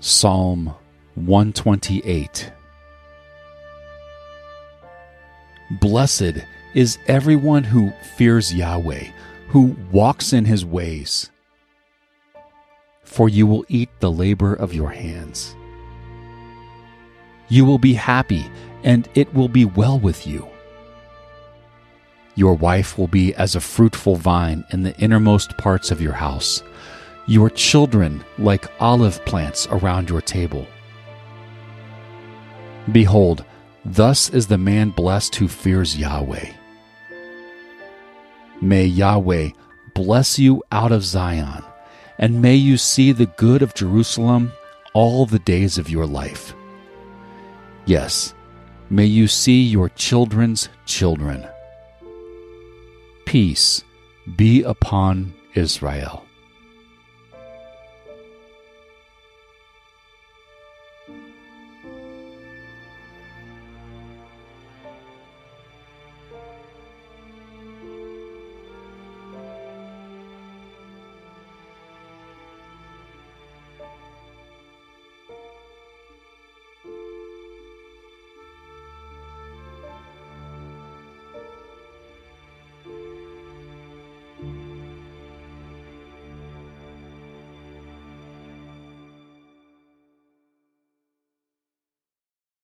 Psalm 128 Blessed is everyone who fears Yahweh, who walks in his ways. For you will eat the labor of your hands. You will be happy, and it will be well with you. Your wife will be as a fruitful vine in the innermost parts of your house, your children like olive plants around your table. Behold, thus is the man blessed who fears Yahweh. May Yahweh bless you out of Zion, and may you see the good of Jerusalem all the days of your life. Yes, may you see your children's children peace be upon Israel.